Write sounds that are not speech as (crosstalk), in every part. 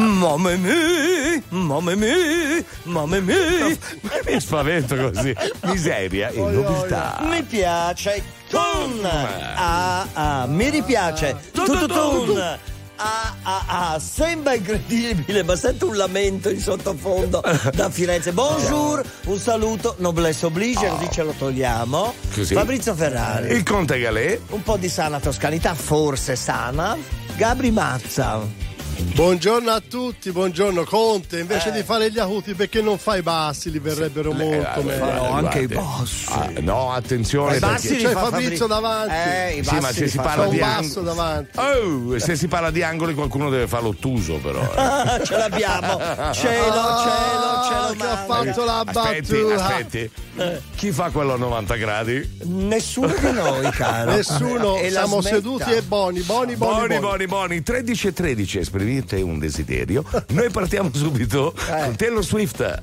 Mamma mia, mamma mia, mamma mia. Mi spavento così. Miseria e nobiltà. Mi piace. Tun. Ah, ah, mi ripiace. Tututun. Ah, ah, ah, sembra incredibile, ma sento un lamento in sottofondo (laughs) da Firenze. Bonjour, un saluto, noblesse oblige, così ce lo togliamo. Così. Fabrizio Ferrari. Il Conte Galè. Un po' di sana toscanità, forse sana. Gabri Mazza. Buongiorno a tutti, buongiorno Conte. Invece Eh. di fare gli acuti, perché non fai i bassi? Li verrebbero molto Eh, meglio. guarda, Farò anche i guarda. bassi. Ah, no, attenzione. I bassi perché- C'è fa Fabrizio Fabri- davanti. Eh, i Sì, ma bassi se si fa parla di basso ang- davanti. Oh, se si parla di angoli qualcuno deve fare l'ottuso però. eh. Ah, (laughs) ce l'abbiamo. Cielo, cielo, cielo. Ah, che ha fatto la Aspetti, battuta. aspetti. Chi fa quello a 90 gradi? Nessuno di noi, caro. Nessuno, E siamo smetta. seduti e buoni, buoni, buoni. Boni, boni, boni, 13 e 13, esprimete un desiderio. Noi partiamo subito Eh. con Taylor Swift.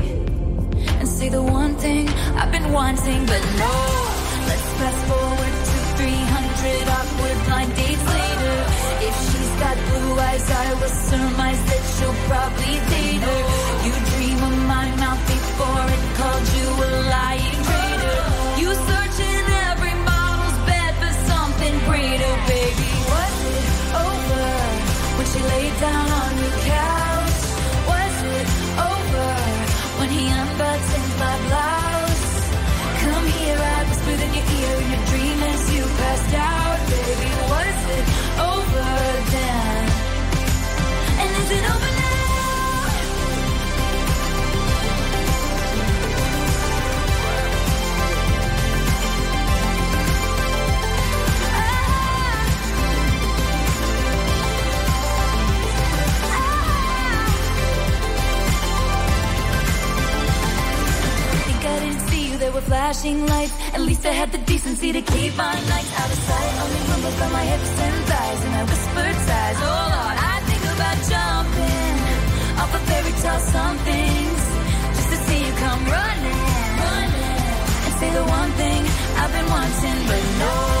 say the one thing I've been wanting, but no. Let's fast forward to 300 awkward blind dates later. If she's got blue eyes, I will surmise that she'll probably date her. You dream of my mouth before it called you a lying traitor. You search in every model's bed for something greater, baby. Was it over when she laid down on your couch? Flashing lights. At least I had the decency to keep my nights out of sight. Only rumbles on my hips and thighs, and I whispered sighs. Oh Lord, about jumping off of fairy tale somethings just to see you come running, running, and say the one thing I've been wanting, but no.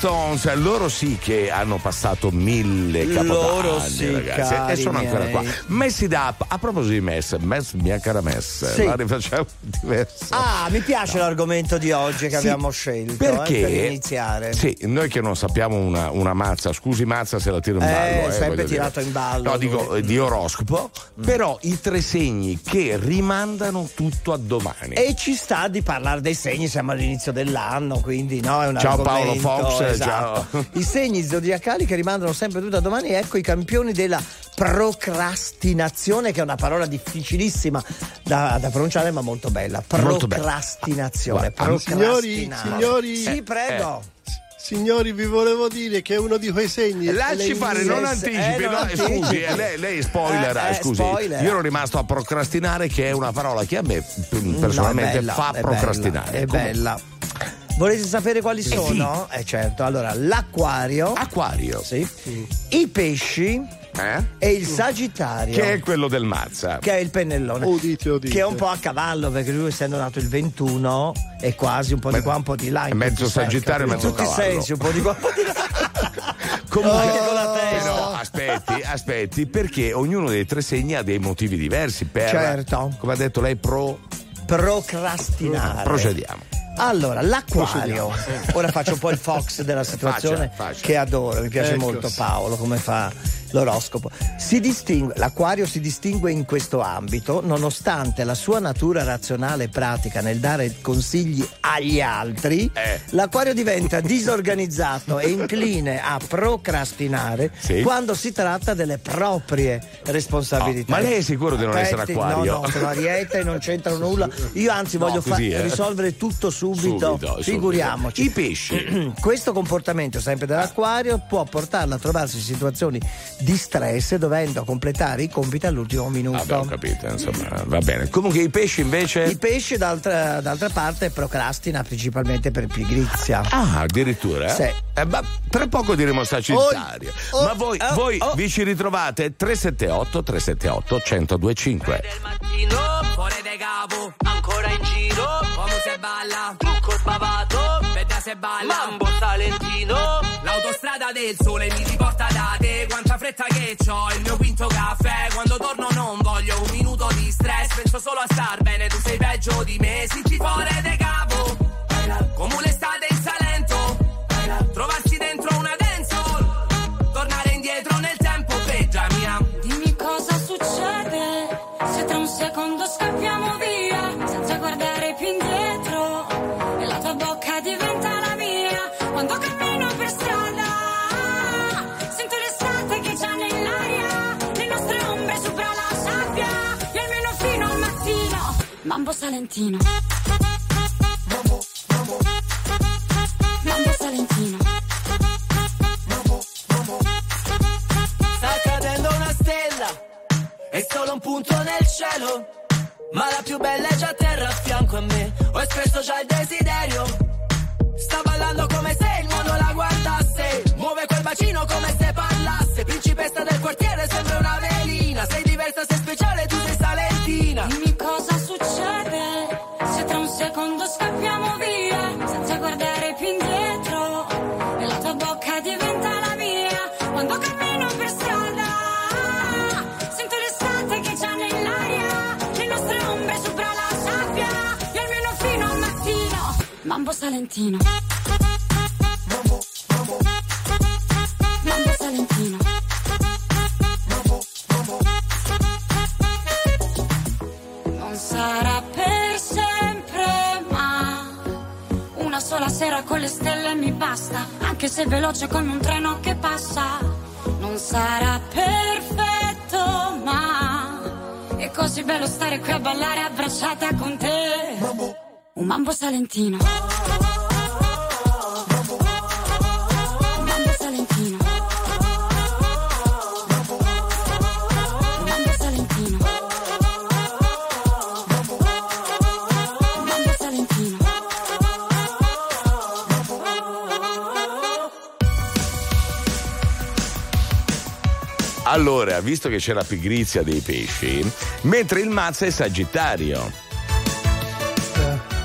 Stones, loro sì che hanno passato mille capodanni, Loro sì, ragazzi, e sono ancora miei. qua. Messi da a proposito di Mess, Mess, mia cara Mess, Sì. la rifacciamo diversa. Ah, mi piace l'argomento di oggi che Sì, abbiamo scelto perché eh, per iniziare. Sì, noi che non sappiamo una, una mazza, scusi mazza se la tiro in Eh, ballo. Eh, sempre voglio tirato dire. in ballo, No, dico eh, di oroscopo, però i tre segni che rimandano tutto a domani. E ci sta di parlare dei segni, siamo all'inizio dell'anno, quindi no, è un Ciao Paolo Fox, esatto. ciao. (laughs) I segni zodiacali che rimandano sempre tutto a domani, ecco i campioni della procrastinazione, che è una parola difficilissima da, da pronunciare, ma molto bella. Molto bella. Procrastinazione. Signori, signori. Sì, prego. Signori, vi volevo dire che è uno di quei segni. Lasci fare, non eh, anticipi, eh, no, anticipi. scusi, eh, lei, lei è spoiler, Eh, eh, scusi. spoiler. Io ero rimasto a procrastinare, che è una parola che a me personalmente No, bella, fa procrastinare. bella, È bella. Volete sapere quali sono? Eh certo, allora l'acquario, Acquario, sì, i pesci eh? e il sagittario. che è quello del mazza. che è il pennellone. Udite, udite. Che è un po' a cavallo perché lui essendo nato il 21 è quasi un po' di qua, un po' di là. in mezzo sagittario e in mezzo tutti i cavallo. sensi, un po' di qua, un po' di là. (laughs) Comunque, Anche con la testa. Però aspetti, aspetti, perché ognuno dei tre segni ha dei motivi diversi per. Certo. Come ha detto lei, pro. Procrastinare. Procediamo. Allora, l'acquario. Ora faccio un po' il fox della situazione Faccia, faccia. che adoro, mi piace Ecco, molto. Paolo come fa l'oroscopo. Si distingue, l'acquario si distingue in questo ambito nonostante la sua natura razionale e pratica nel dare consigli agli altri, Eh. l'acquario diventa disorganizzato e incline a procrastinare Sì. quando si tratta delle proprie responsabilità. Oh, ma lei è sicuro di non essere Aspetti, acquario? No, no, sono ariete, non c'entrano nulla. (laughs) Io anzi No, voglio fa- così, eh. risolvere tutto subito. Subito, Figuriamoci. subito. I pesci. (clears throat) Questo comportamento sempre dell'acquario può portarlo a trovarsi in situazioni di stress dovendo completare i compiti all'ultimo minuto. Vabbè, ho capito, insomma, va bene. Comunque i pesci invece. I pesci d'altra, d'altra parte procrastina principalmente per pigrizia. Ah, addirittura? Sì. Eh, ma tra poco diremo Sagittario. Oh, ma voi, oh, voi oh. vi ci ritrovate 378 378 1025. del mattino, fuori de capo, ancora in giro, come se balla, trucco spavato, veda se balla, mambo salentino, l'autostrada del sole mi riporta da te, quanta fretta che c'ho, il mio quinto caffè, quando torno non voglio un minuto di stress, penso solo a star bene, tu sei peggio di me, senti fuori de capo, Mambo Salentino Mambo Salentino Sta cadendo una stella, è solo un punto nel cielo. Ma la più bella è già a terra a fianco a me. Ho espresso già il desiderio. Sta ballando come se il mondo la guardasse. Muove quel bacino secondo scappiamo via senza guardare più indietro. E la tua bocca diventa la mia quando cammino per strada. Sento l'estate che già nell'aria le nostre ombre sopra la sabbia e almeno fino al mattino Mambo Salentino sera con le stelle mi basta, anche se veloce come un treno che passa. Non sarà perfetto, ma è così bello stare qui a ballare abbracciata con te. Un mambo salentino. Allora, visto che c'è la pigrizia dei pesci, mentre il mazza è Sagittario.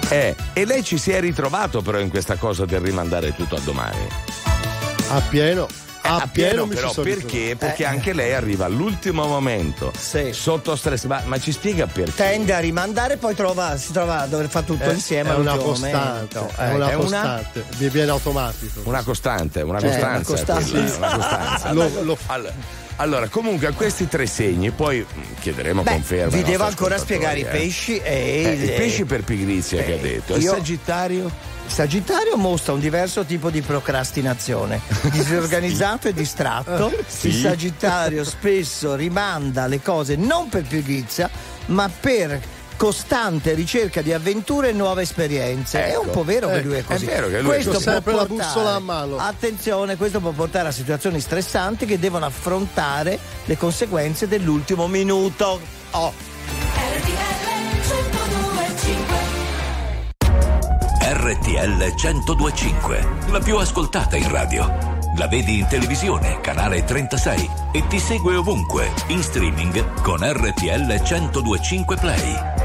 Eh, e lei ci si è ritrovato però in questa cosa del rimandare tutto a domani. A pieno. A, A pieno, mi però perché? Perché Eh. anche lei arriva all'ultimo momento Sì. sotto stress. Ma, ma ci spiega perché? Tende a rimandare, poi trova, si trova a dover fare tutto Eh, insieme è una all'ultimo costante, momento. è Eh, una è una- costante, mi viene automatico. Una costante, una Cioè, costanza. una costanza. una costanza. Lo- lo- Allora, allora, comunque a questi tre segni, poi mh, chiederemo Beh, conferma. vi devo ancora spiegare i eh. pesci e Eh, I e- pesci per pigrizia che eh, ha detto. E il io- Sagittario? Sagittario mostra un diverso tipo di procrastinazione, (laughs) disorganizzato e distratto. Sì. Il Sagittario spesso rimanda le cose non per pigrizia, ma per costante ricerca di avventure e nuove esperienze. È Ecco. un po' vero che Eh, lui è così. è vero che lui è questo può Sempre la portare- bussola a mano. Attenzione, questo può portare a situazioni stressanti che devono affrontare le conseguenze dell'ultimo minuto. Oh. RTL 1025, la più ascoltata in radio. La vedi in televisione, canale 36 e ti segue ovunque, in streaming con RTL 1025 Play.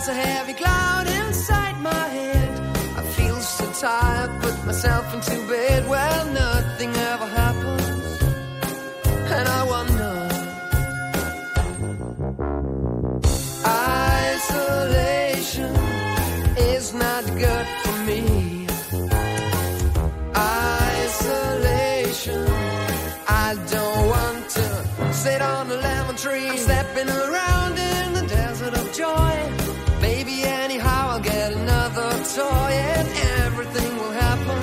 there's a heavy cloud inside my head. I feel so tired, put myself into bed. Well, nothing ever happens, and I wonder. Isolation is not good for me. Isolation. I don't want to sit on a lemon tree. I'm stepping around in the desert of joy. Toy and everything will happen.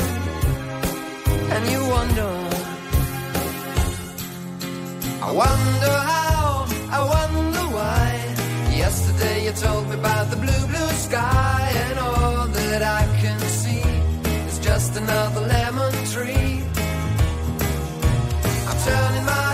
And you wonder. I wonder how, I wonder why. Yesterday you told me about the blue, blue sky, and all that I can see is just another lemon tree. I'm turning my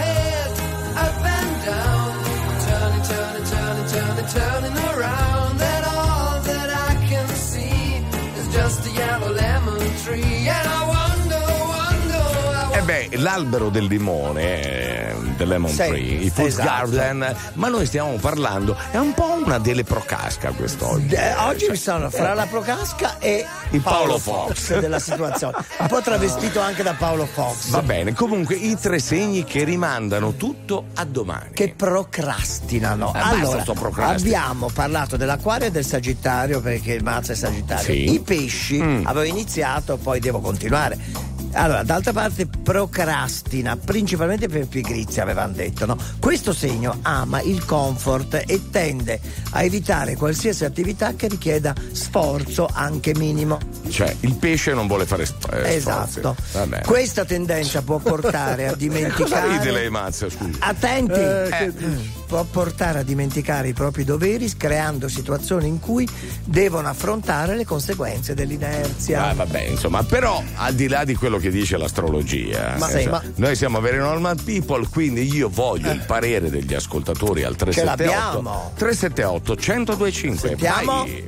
l'albero del limone, eh, del lemon Sì, tree, i food esatto. garden, ma noi stiamo parlando, è un po' una delle procasca quest'oggi. Eh, oggi Cioè, mi sono fra la Procasca e Il Paolo, Paolo Fox. Fox della situazione. Un po' travestito anche da Paolo Fox. Va bene, comunque i tre segni che rimandano tutto a domani. Che procrastinano. Eh, allora, abbiamo parlato dell'acquario e del sagittario perché il mazzo è sagittario. Sì. I pesci Mm. avevo iniziato, poi devo continuare. Allora, d'altra parte procrastina, principalmente per pigrizia, avevano detto, no? Questo segno ama il comfort e tende a evitare qualsiasi attività che richieda sforzo anche minimo. Cioè, il pesce non vuole fare sp- eh, Esatto. Va bene. Questa tendenza può portare a (laughs) Cosa ride dimenticare. lei, Mazza, scusi? Attenti! Eh, Eh, Può portare a dimenticare i propri doveri, creando situazioni in cui devono affrontare le conseguenze dell'inerzia. Ah, vabbè, insomma, però al di là di quello che dice l'astrologia, Ma eh, sì, ma- noi siamo very normal people, quindi io voglio il parere degli ascoltatori al 378 l'abbiamo. 378 1025. Sentiamo. Vai.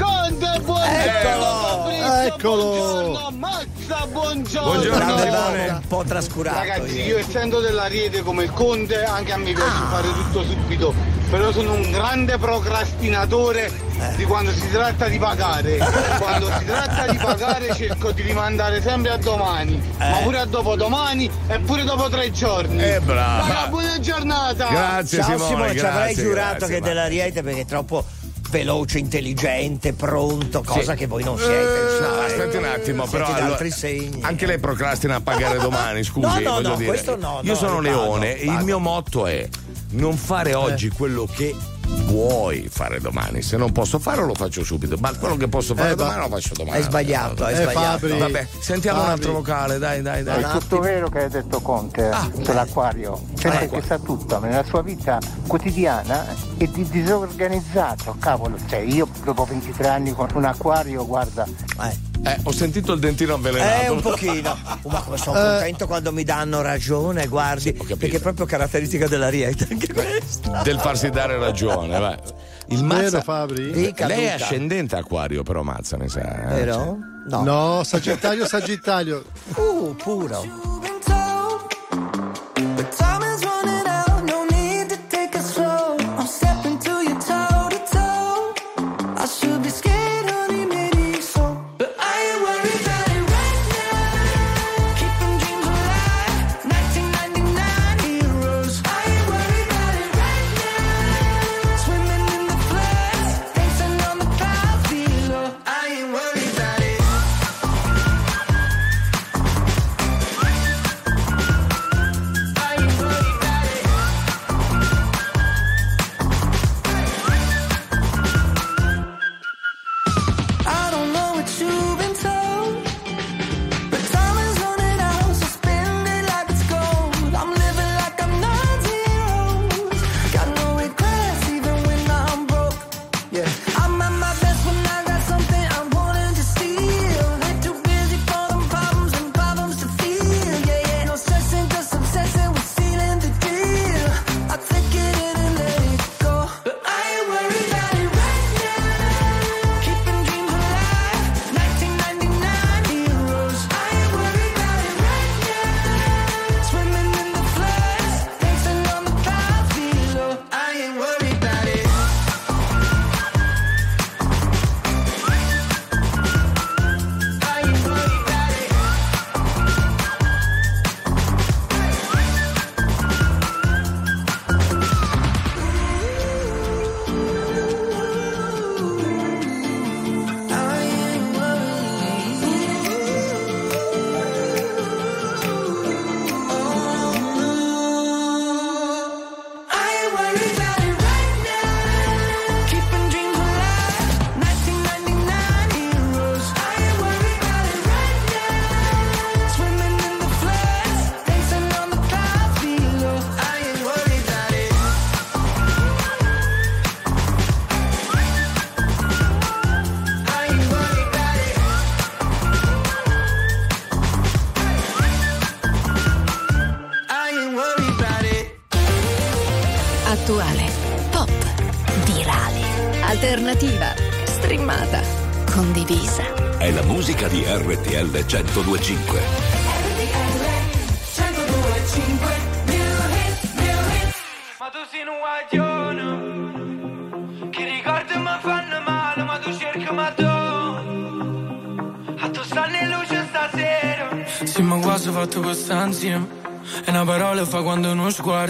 Conte, buongiorno! Eccolo! Eccolo! Buongiorno, Mazza, buongiorno! Buongiorno, Simone. un po' trascurato. Ragazzi, ieri. io essendo dell'Ariete come il Conte, anche a me piace Ah. fare tutto subito, però sono un grande procrastinatore Eh. di quando si tratta di pagare. quando si tratta di pagare (laughs) cerco di rimandare sempre a domani, ma pure a dopodomani e pure dopo tre giorni. Eh, brava. Buona giornata! Grazie Ciao Simone, Simone, ci avrei grazie, giurato grazie, che ma- dell'Ariete perché è troppo veloce, intelligente, pronto, cosa Sì. che voi non siete. Eh, no, eh. aspetti un attimo, Siete però allora, anche lei procrastina a pagare (laughs) domani, scusi. No, no, no, dire. questo no, Io no, sono Leone e il mio motto è non fare oggi quello che vuoi fare domani. Se non posso farlo lo faccio subito, ma quello che posso fare Eh, domani ma- lo faccio domani. Hai sbagliato, hai Eh, sbagliato. Fabri. Vabbè, sentiamo un Fabri. altro vocale, dai, dai, dai. Un È tutto vero che hai detto Conte Ah. sull'acquario, gente Ecco. che sa tutto, ma nella sua vita quotidiana è di disorganizzato, cavolo, cioè io dopo 23 anni con un acquario, guarda, Eh. Eh, ho sentito il dentino avvelenato. Eh, un pochino. Oh, ma come sono contento quando mi danno ragione, guardi. capito. perché è proprio caratteristica dell'Ariete anche questa. Del farsi dare ragione, vai. Il Vero Mazza. Fabri? Dica, Lei è ascendente acquario, però Mazza, mi sa. eh? Vero? No. No, Sagittario, Sagittario. Uh, puro.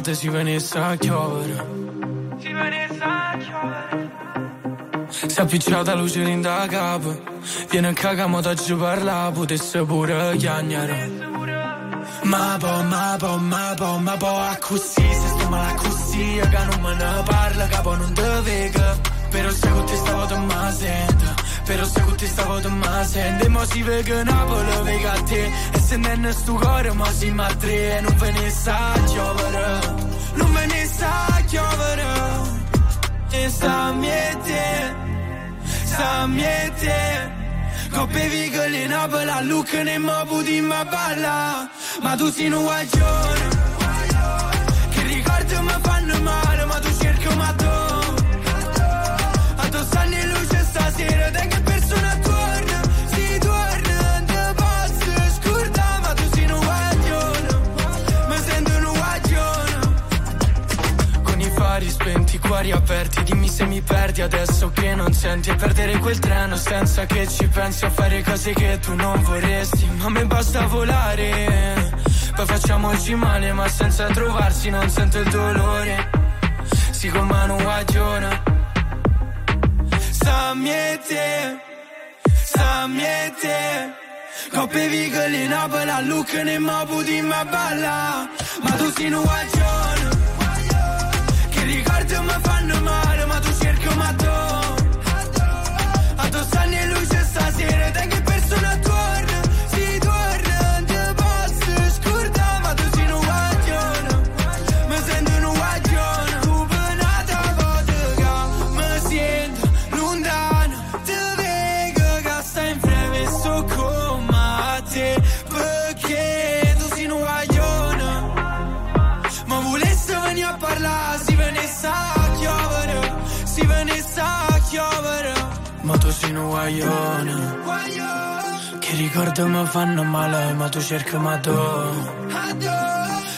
Sguardo si venisse a chiovere. Si venisse a chiovere Si è appicciata luce in da capo. Viene a cagamo da giù parla, potesse pure chiagnare. Ma po, ma po, ma po, ma po, a così, se sto male così, che non me ne parla, capo non te vega. Però se con te stavo te ma sento, però se con te stavo te ma sento. E mo si vega Napoli, vega a te, e se non è sto cuore, ma si ma tre, e non ve ne sa chiovere, non ve ne sa chiovere. E sta miete, sta miete. Coppe vigole in Napoli, a Lucca ne mo puti ma balla. Ma tu sei un guaglione, che cuori aperti, dimmi se mi perdi adesso che non senti e perdere quel treno senza che ci pensi a fare cose che tu non vorresti, ma a me basta volare. Poi facciamoci male, ma senza trovarsi non sento il dolore. Si con mano miete, sta miete. Coppe vigole in Napoli, a Lucca ne mo puti ma balla. Ma tu sei un guagione. Che ricordi mi fanno guaglione, che ricordo mi fanno male, ma tu cerchi ma tu.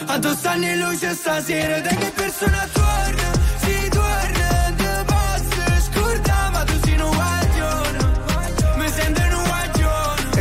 A tu stanno in luce stasera, te che persona torna,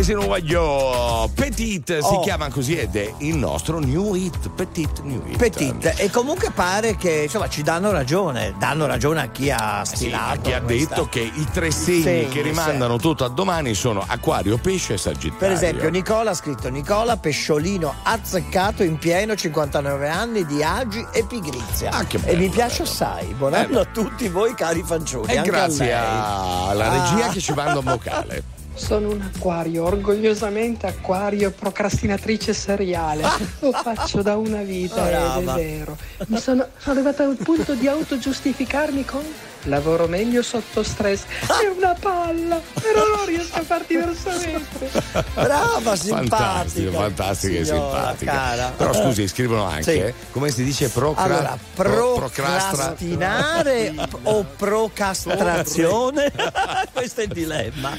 guaglione. E se non voglio Petit si Oh. chiama così ed è il nostro new hit Petit new hit Petit. E comunque pare che insomma ci danno ragione, danno ragione a chi ha Sì, stilato. chi ha questa- detto che i tre segni, Segni, che rimandano tutto a domani sono Acquario, Pesce e Sagittario. Per esempio, Nicola ha scritto Nicola Pesciolino azzeccato in pieno 59 anni di agi e pigrizia. Ah, che e bello, mi piace bello. assai. Buon anno Bello. a tutti voi, cari fanciulli. E anche grazie a lei. alla regia Ah. che ci manda un (laughs) vocale. Sono un acquario, orgogliosamente acquario procrastinatrice seriale. Lo (laughs) faccio da una vita ed Brava. è vero. Mi sono, sono arrivata al punto di autogiustificarmi con lavoro meglio sotto stress. È una palla, però non riesco a far diversamente. Brava, simpatica. fantastica e simpatica. cara. Però scusi, scrivono anche, Sì. eh, come si dice, procra- Allora, pro- procrastinare o procastrazione? (laughs) Questo è il dilemma.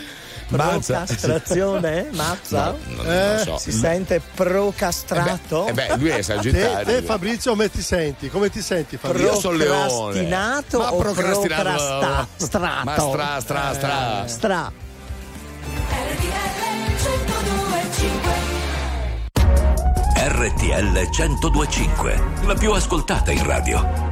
Mazza. Procastrazione, mazza? No, non- non lo so. Si sente procastrato? Eh beh, lui è Te, (laughs) sagittario. te, Fabrizio come ti senti? Come ti senti Fabrizio? Io sono leone. Procrastinato Ma o procrastinato- procrasta- strato? Ma stra, stra, stra. Eh, stra. RTL 1025, la più ascoltata in radio.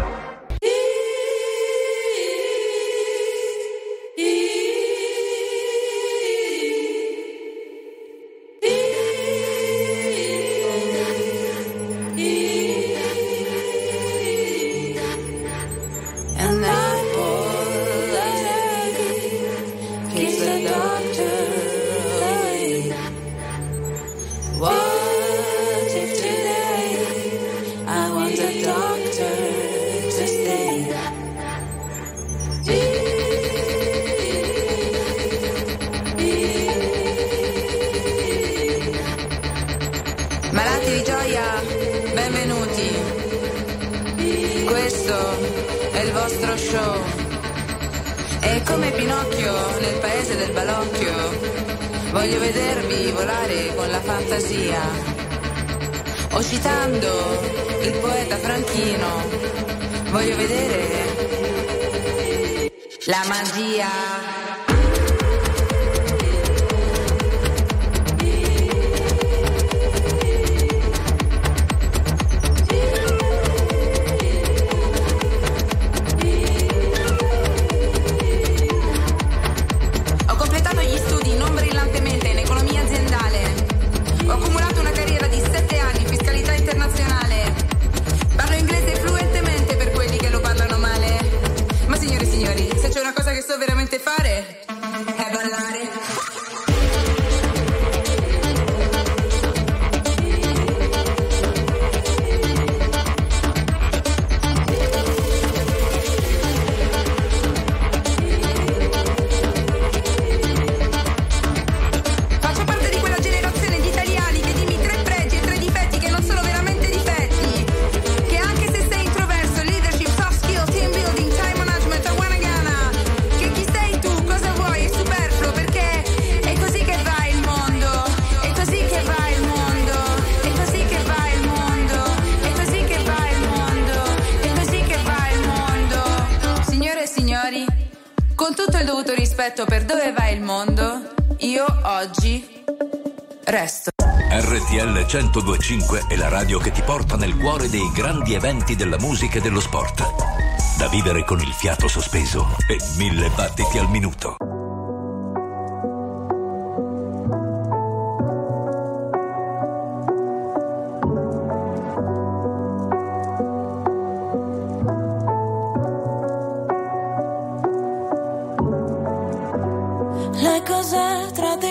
1025 è la radio che ti porta nel cuore dei grandi eventi della musica e dello sport. Da vivere con il fiato sospeso e mille battiti al minuto. Le cose tra di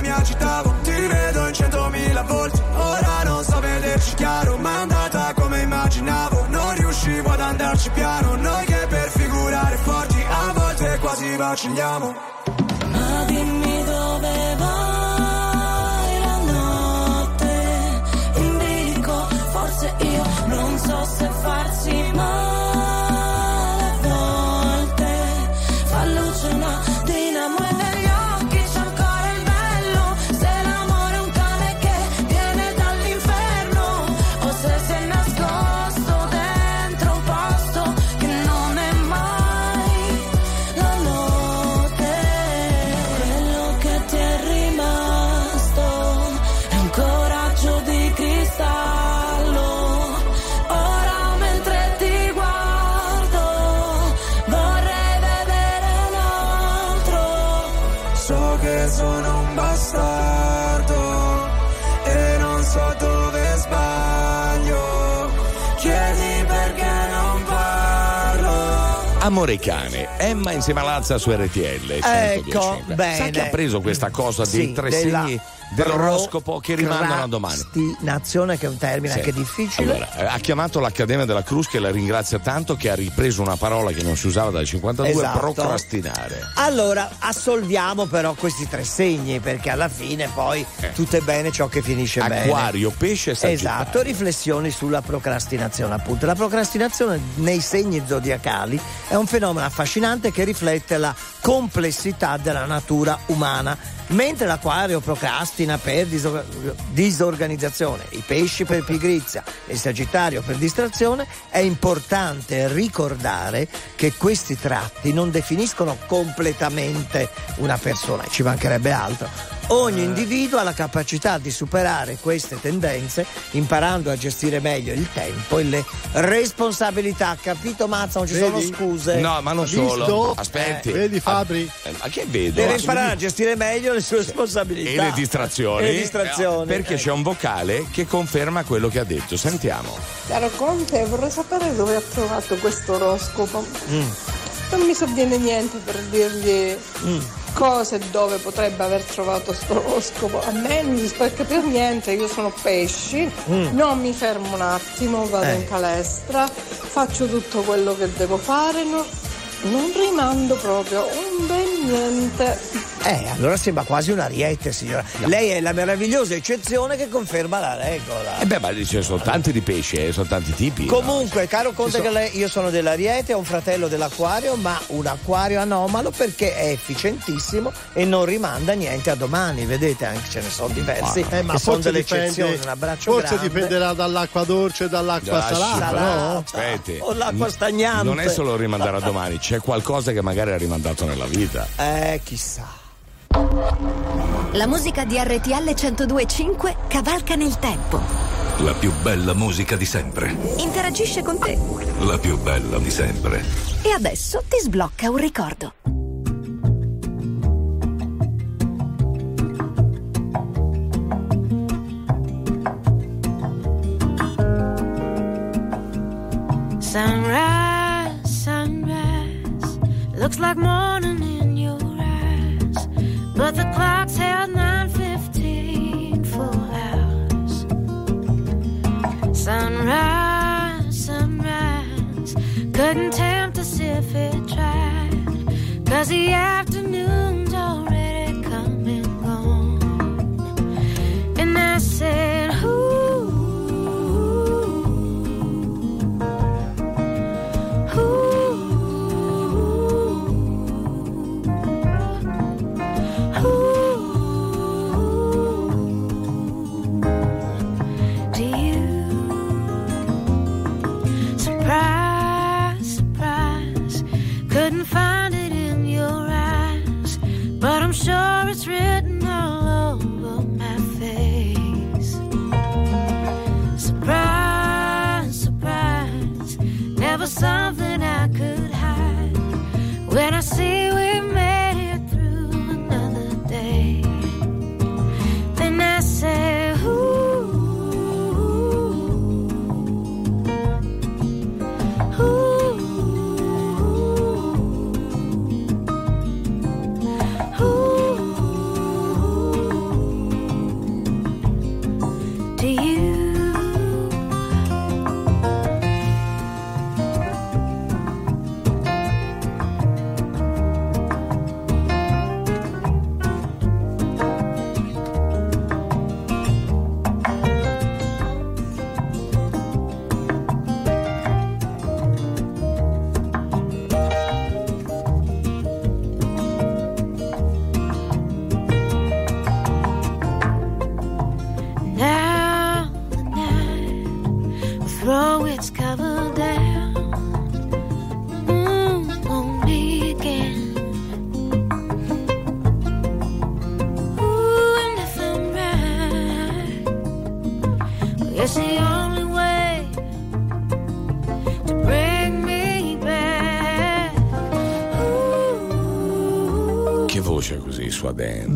mi agitavo Ti vedo in centomila volte Ora non so vederci chiaro Ma è andata come immaginavo. Non riuscivo ad andarci piano Noi che per figurare forti A volte quasi vacilliamo Ma dimmi dove vai la notte? In bilico. Forse io non so se farsi male sono un bastardo Amore cane, Emma insieme a Lazza su RTL. Ecco, 102.5. bene. Sa chi ha preso questa cosa dei Sì, tre della segni dell'oroscopo che rimandano a domani? Procrastinazione, che è un termine Sì. anche difficile. Allora, eh, ha chiamato l'Accademia della Cruz che la ringrazia tanto che ha ripreso una parola che non si usava dal 52, Esatto. procrastinare. Allora, assolviamo però questi tre segni, perché alla fine poi tutto è bene ciò che finisce bene. Eh. Acquario, pesce e sagittario. Esatto, riflessioni sulla procrastinazione, appunto. La procrastinazione nei segni zodiacali è un fenomeno affascinante che riflette la complessità della natura umana. Mentre l'acquario procrastina per diso- disorganizzazione, i pesci per pigrizia e il sagittario per distrazione, è importante ricordare che questi tratti non definiscono completamente una persona, ci mancherebbe altro. Ogni individuo ha la capacità di superare queste tendenze imparando a gestire meglio il tempo e le responsabilità. Capito Mazza? Non ci sono Vedi? scuse. No, ma non Visto? solo. Aspetti. Vedi Fabri? Eh, Ma che vedo? Deve imparare a gestire meglio le sue responsabilità. E le distrazioni. E le distrazioni. Perché c'è un vocale che conferma quello che ha detto. Sentiamo. Caro Conte, vorrei sapere dove ha trovato questo oroscopo. Mm. Non mi sovviene niente per dirgli Mm. Cosa e dove potrebbe aver trovato sto oroscopo. A me non mi spacca per niente, io sono pesci, Mm. non mi fermo un attimo, vado Eh. in palestra, faccio tutto quello che devo fare, no- non rimando proprio un bel niente. Eh, allora sembra quasi un ariete, signora. Lei è la meravigliosa eccezione che conferma la regola. Eh beh, ma ci sono tanti di pesce, eh, sono tanti tipi. no? Comunque, caro Conte, sono- che lei, io sono dell'Ariete, ho un fratello dell'Acquario, ma un acquario anomalo perché è efficientissimo e non rimanda niente a domani. Vedete, anche ce ne sono diversi. Eh, ma sono delle eccezioni. Un abbraccio forse grande. dipenderà dall'acqua dolce e dall'acqua salata, fare. no? Aspetti. O l'acqua stagnante. Non è solo rimandare a domani, c'è qualcosa che magari ha rimandato nella vita. Eh, chissà. La musica di RTL 1025 cavalca nel tempo. La più bella musica di sempre. Interagisce con te. La più bella di sempre. E adesso ti sblocca un ricordo. Sunrise, looks like morning in your eyes, but the clock's held 9:15 for hours. Sunrise, sunrise, couldn't tempt us if it tried, 'cause the afternoon's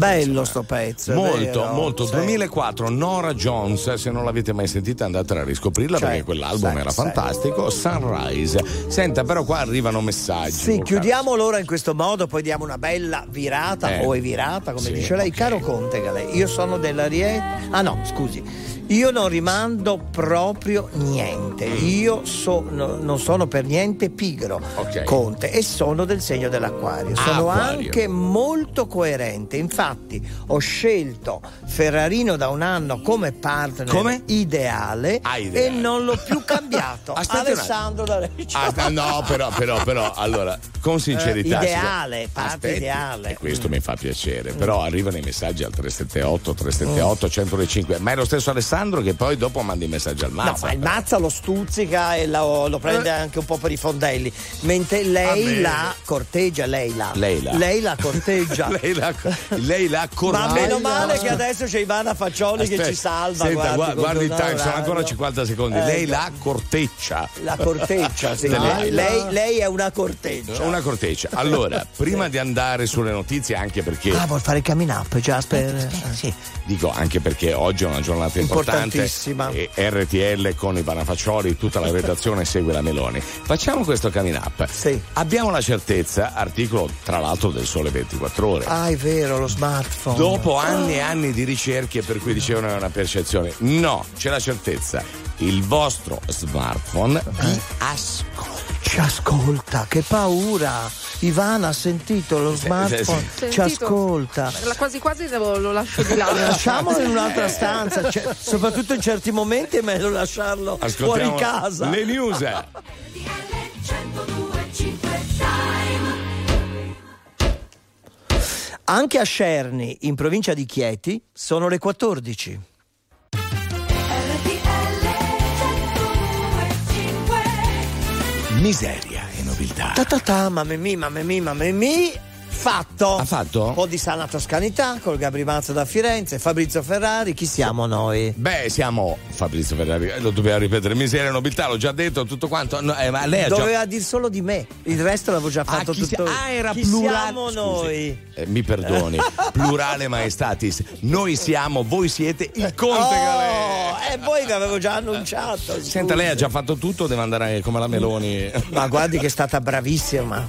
Bello sto pezzo. Molto, vero. molto. Sì. 2004, Nora Jones, se non l'avete mai sentita andate a riscoprirla Cioè, perché quell'album sì, era sì. fantastico. Sunrise. Senta, però qua arrivano messaggi. Sì, chiudiamo l'ora in questo modo, poi diamo una bella virata Eh. o virata, come Sì, dice lei. ok. Caro Conte Galè, io sono della Riete. Ah no, scusi. Io non rimando proprio niente. Io so- no- non sono per niente pigro, Ok. Conte, e sono del segno dell'acquario. Sono Acquario. anche molto coerente. Infatti, ho scelto Ferrarino da un anno come partner Come? ideale, Ah, ideale. e non l'ho più (laughs) cambiato. Alessandro da Reggio. Ah, no, però, però, però, allora, con sincerità. Eh, ideale, parte ideale. E questo mi fa piacere. Però arrivano i messaggi al 378 378 105. Ma è lo stesso Alessandro che poi dopo manda i messaggi al No, Mazza. ma il Mazza lo stuzzica e lo, lo prende anche un po' per i fondelli, mentre lei la corteggia, lei la. Lei la. Lei la corteggia. lei la, lei la Ma corregge. meno male che adesso c'è Ivana Faccioli che Aspetta, ci salva. Senta, guardi, guardi il time, sono ancora 50 secondi. Eh, lei la corteccia. La corteccia, sì. Delle- lei, lei è una corteggia. Una corteccia. Allora, (laughs) prima di andare sulle notizie, anche perché. Ah, vuol fare il coming up, Jasper? Sì, dico anche perché oggi è una giornata importante. Importantissima. E RTL con i Panafaccioli, tutta la redazione (laughs) segue la Meloni. Facciamo questo coming up. Sì. Abbiamo la certezza, articolo tra l'altro del Sole 24 Ore. Ah, è vero, lo smartphone. Dopo anni e anni di ricerche per cui dicevano è una percezione, no, c'è la certezza. Il vostro smartphone vi ascolta. Ci ascolta, che paura! Ivana ha sentito lo smartphone, sì. ci ascolta. La- Quasi quasi devo- lo lascio di là. (laughs) Lasciamolo in un'altra stanza, cioè, soprattutto in certi momenti è meglio lasciarlo fuori casa. le news. (laughs) Anche a Cerni, in provincia di Chieti, sono le 14. Miseria e nobiltà. Ta ta ta, mamma mia, mamma mia, mamma mia. Fatto. Ha fatto? Un po' di sana toscanità col Gabri Mazza da Firenze, Fabrizio Ferrari, chi siamo noi? Beh, siamo Fabrizio Ferrari, eh, lo dobbiamo ripetere, miseria e nobiltà, l'ho già detto tutto quanto. No, eh, ma lei ha già Doveva dir solo di me, il resto l'avevo già fatto chi si- tutto. ah, era chi plurale. siamo Scusi. noi? Eh, mi perdoni, plurale maestatis. Noi siamo, voi siete il Conte Galè. Oh, e poi che avevo già annunciato. Senta, scusi. lei ha già fatto tutto, deve andare come la Meloni. Ma guardi che è stata bravissima.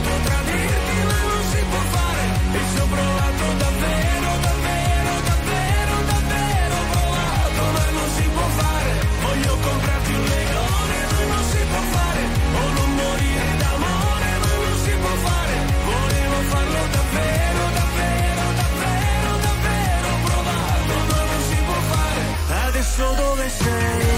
provato, ma non si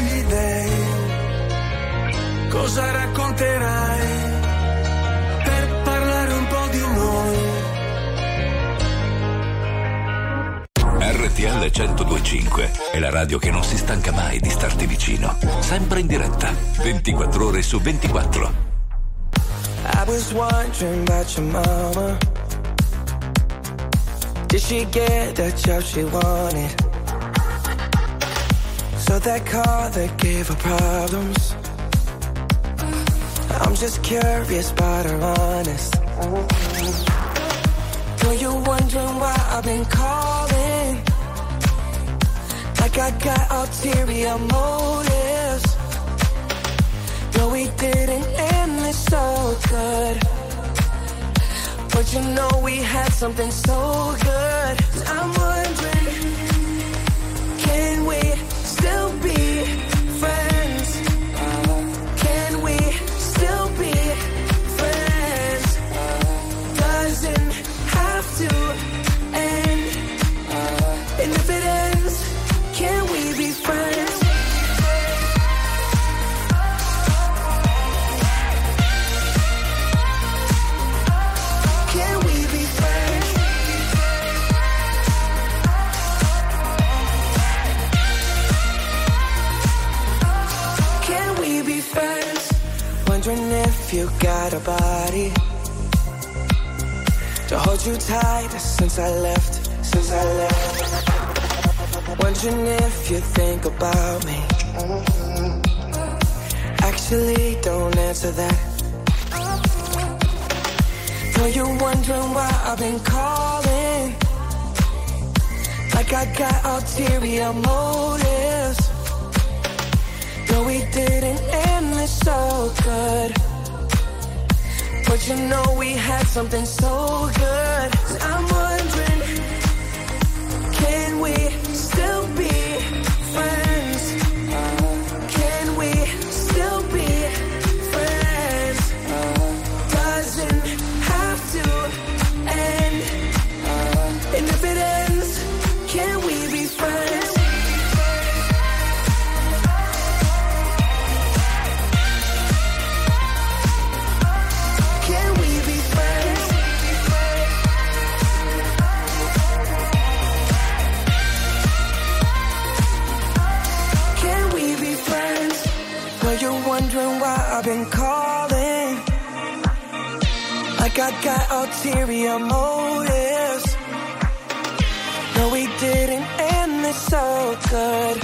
gli dèi, cosa racconterai per parlare un po' di noi? RTL 1025 è la radio che non si stanca mai di starti vicino, sempre in diretta, 24 ore su 24. I was wondering about your mama. Did she get the job she wanted? So that car that gave her problems. I'm just curious about her honest. Know you're wondering why I've been calling. Like I got ulterior motives. No, we didn't end this so good. But you know we had something so good. I'm wondering, got a body to hold you tight since I left. Since I left. Wondering if you think about me. Actually, don't answer that. Know you're wondering why I've been calling. Like I got ulterior motives. No, we didn't end this so good. But you know we had something so good. Got ulterior motives. No, we didn't end this so good.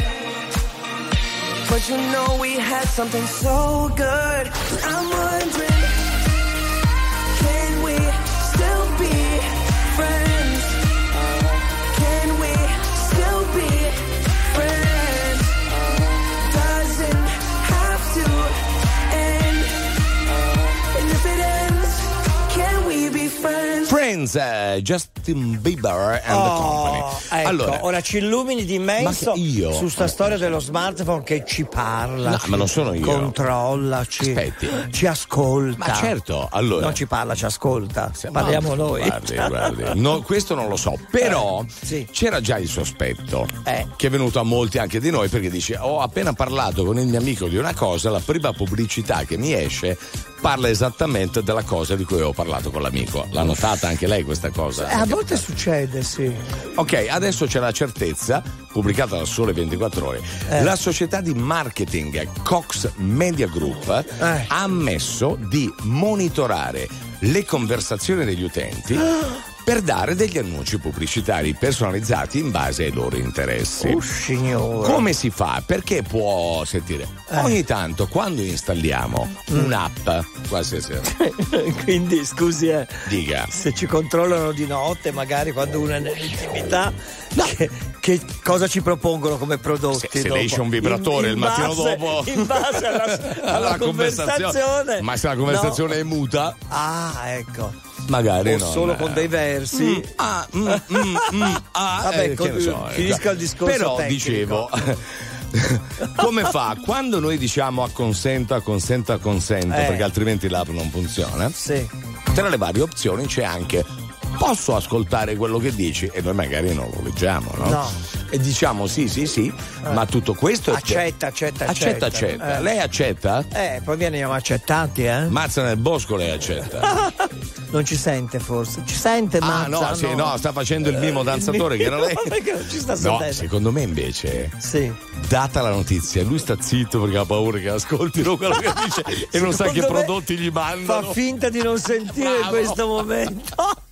But you know we had something so good. I'm friends? Friends, eh, Justin Bieber and the Company. Oh, ecco, allora, ora ci illumini di io? su sta storia dello smartphone che ci parla, No, ci ma non sono io. controlla, ci, Aspetti. ci ascolta. Ma certo, allora- Non ci parla, ci ascolta. Parliamo Ma, noi. Guardi, guardi. No, questo non lo so, però (laughs) Eh, c'era già il sospetto Eh. che è venuto a molti anche di noi perché dice ho appena parlato con il mio amico di una cosa, la prima pubblicità che mi esce parla esattamente della cosa di cui ho parlato con l'amico. L'ha notata anche lei questa cosa? Eh, a volte succede, sì. Ok, adesso c'è la certezza, pubblicata da Sole 24 Ore. Eh. La società di marketing Cox Media Group Eh. ha ammesso di monitorare le conversazioni degli utenti per dare degli annunci pubblicitari personalizzati in base ai loro interessi. Oh, signore. Come si fa? Perché può sentire? Eh. Ogni tanto quando installiamo Mm. un'app, qualsiasi (laughs) Quindi scusi, eh, diga. se ci controllano di notte, magari quando uno è nell'intimità, che, che cosa ci propongono come prodotti? Se, se dopo? esce un vibratore In- il in mattino base- dopo In base alla, (laughs) alla conversazione. Ma se la conversazione No. è muta, Ah, ecco. Magari o no. solo con dei versi. Mm, ah, mm, mm, mm, ah, Vabbè, eh, con- ne so, finisca ecco. il discorso Però tecnico. dicevo. (laughs) Come fa? Quando noi diciamo acconsento, acconsento, acconsento, Eh. perché altrimenti l'app non funziona, Sì. tra le varie opzioni c'è anche posso ascoltare quello che dici e noi magari non lo leggiamo, no? No. E diciamo sì, sì, sì, ma tutto questo Accetta, accetta, accetta, accetta. accetta. Eh. Lei accetta? Eh, poi veniamo accettati, eh? Mazza nel bosco lei accetta. (laughs) Non ci sente forse? Ci sente, Ah, Mazza? no, sì, no, sta facendo il mimo danzatore che non è. (laughs) Perché non ci sta No, sentendo? secondo me invece, Sì. data la notizia, lui sta zitto perché ha paura che ascoltino quello che dice e non sa che prodotti gli mandano. Fa finta di non sentire Bravo. questo momento. (laughs)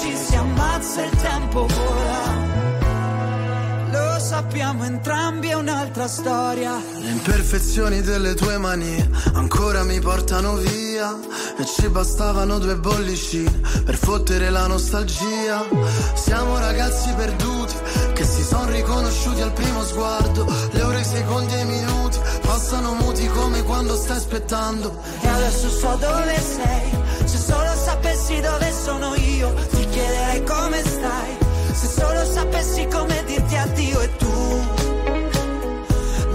Ci si ammazza il tempo vola. Lo sappiamo entrambi, è un'altra storia. Le imperfezioni delle tue mani ancora mi portano via e ci bastavano due bollicine per fottere la nostalgia. Siamo ragazzi perduti che si sono riconosciuti al primo sguardo. Le ore, i secondi e i minuti passano muti come quando stai aspettando. E adesso so dove sei. Se solo sapessi dove sono io, ti chiederei come stai. Se solo sapessi come dirti addio e tu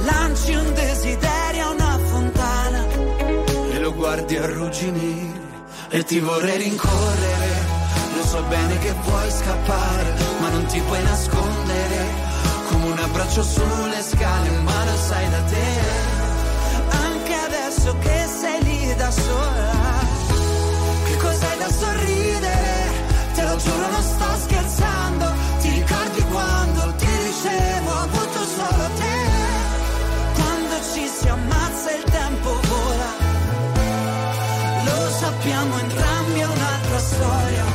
lanci un desiderio a una fontana. e lo guardi arrugginire e ti vorrei rincorrere. Lo so bene che vuoi scappare, ma non ti puoi nascondere. Come un abbraccio sulle scale, ma lo sai da te. Adesso che sei lì da sola. Che cos'hai da sorridere? Te lo giuro, non sto scherzando. Ti ricordi quando ti dicevo ho avuto solo te? Quando ci si ammazza il tempo vola. Lo sappiamo entrambi, è un'altra storia.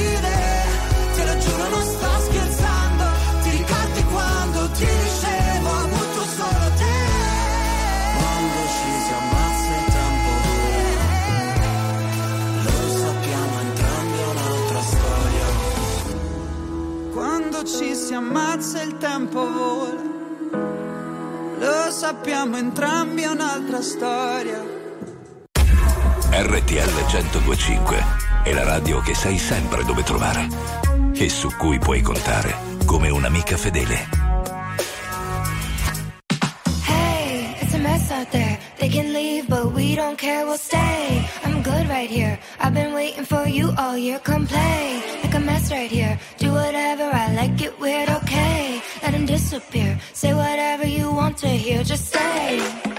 Quando ci si ammazza il tempo vola. Lo sappiamo entrambi, è un'altra storia. RTL 1025 è la radio che sai sempre dove trovare e su cui puoi contare come un'amica fedele. Hey, it's a mess out there. They can leave, but we don't care, we'll stay. I'm good right here. I've been waiting for you all year. Come play like a mess right here. Do whatever like it weird, okay? Let him disappear. Say whatever you want to hear, just say.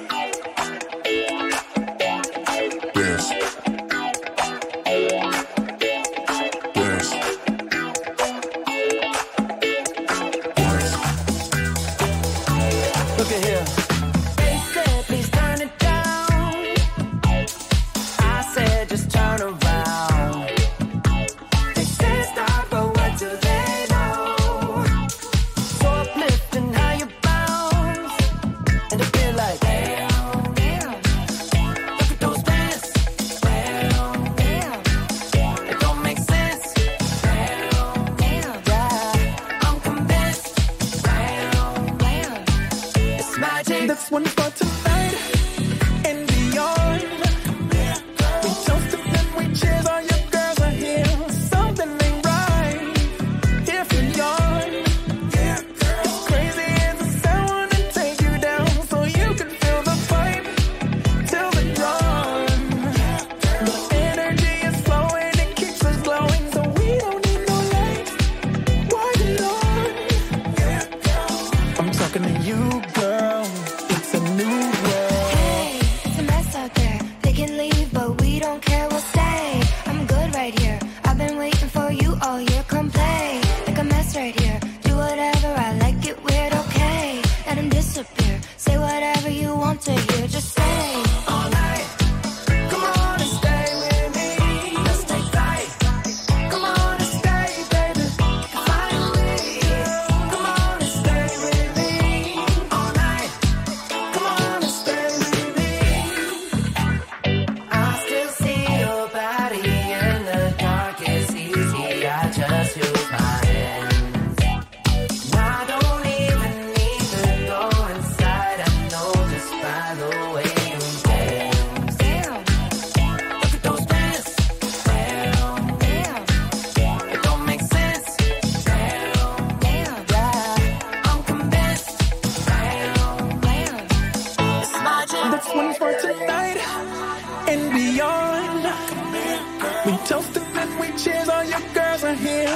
Your girls are here.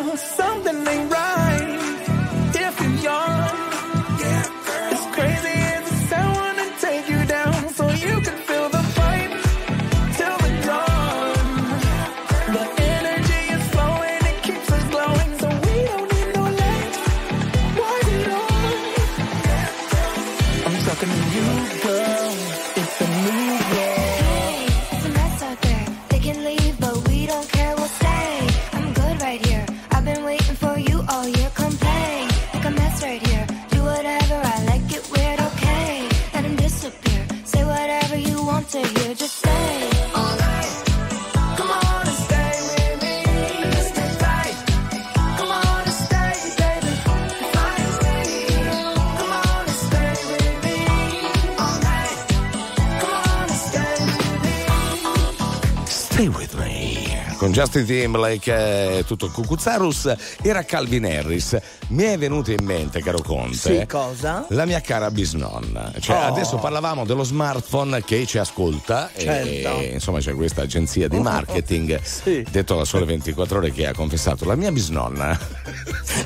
Justin Timberlake e tutto il Cucuzzarus era Calvin Harris. Mi è venuto in mente, caro Conte. Sì, cosa? La mia cara bisnonna. Cioè, Oh. adesso parlavamo dello smartphone che ci ascolta. Certo. E, insomma, c'è questa agenzia di marketing, (laughs) detto da sole 24 ore, che ha confessato la mia bisnonna.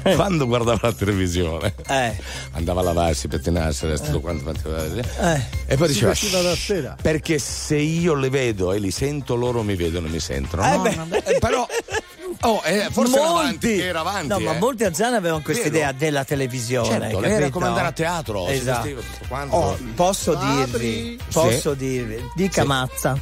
(laughs) quando guardava la televisione, Eh. andava a lavarsi, pettinarsi, tutto quanto. Eh. E poi diceva. Perché se io le vedo e li sento, loro mi vedono e mi sentono. Eh No, beh. no, eh, però, oh, eh, forse era molti, avanti, era avanti. No, ma eh. molti anziani avevano questa idea della televisione. Certo, era come andare a teatro, si Esatto. vestiva. Oh, posso dirvi, posso Sì. dirvi, dica Sì. Mazza.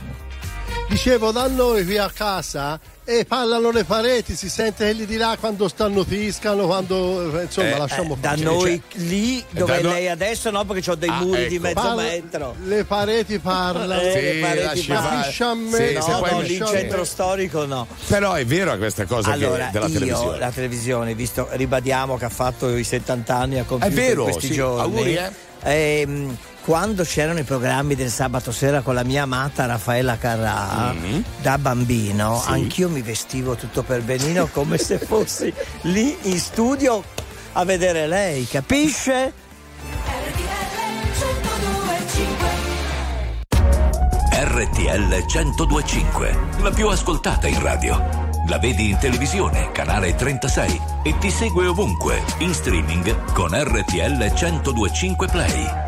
Dicevo, da noi qui a casa e parlano le pareti, si sente quelli di là quando stanno fiscano, quando eh, insomma Eh, lasciamo eh, da fare. noi Cioè, lì dove lei adesso no perché ho dei Ah, muri di ecco. mezzo Parla- metro Le pareti parlano. Eh, Sì, le pareti lasci parlano. fare. Capisci a me? Sì, no, se poi no, mi- lì in centro storico no Però è vero questa cosa allora che, della io televisione. la televisione visto ribadiamo che ha fatto i 70 anni a compiuto È vero, in questi sì, giorni auguri, eh. Ehm, quando c'erano i programmi del sabato sera con la mia amata Raffaella Carrà Mm-hmm. da bambino Sì. anch'io mi vestivo tutto per benino come se fossi lì in studio a vedere lei capisce? RTL 1025, la più ascoltata in radio. La vedi in televisione, canale 36 e ti segue ovunque, in streaming con RTL 1025 Play.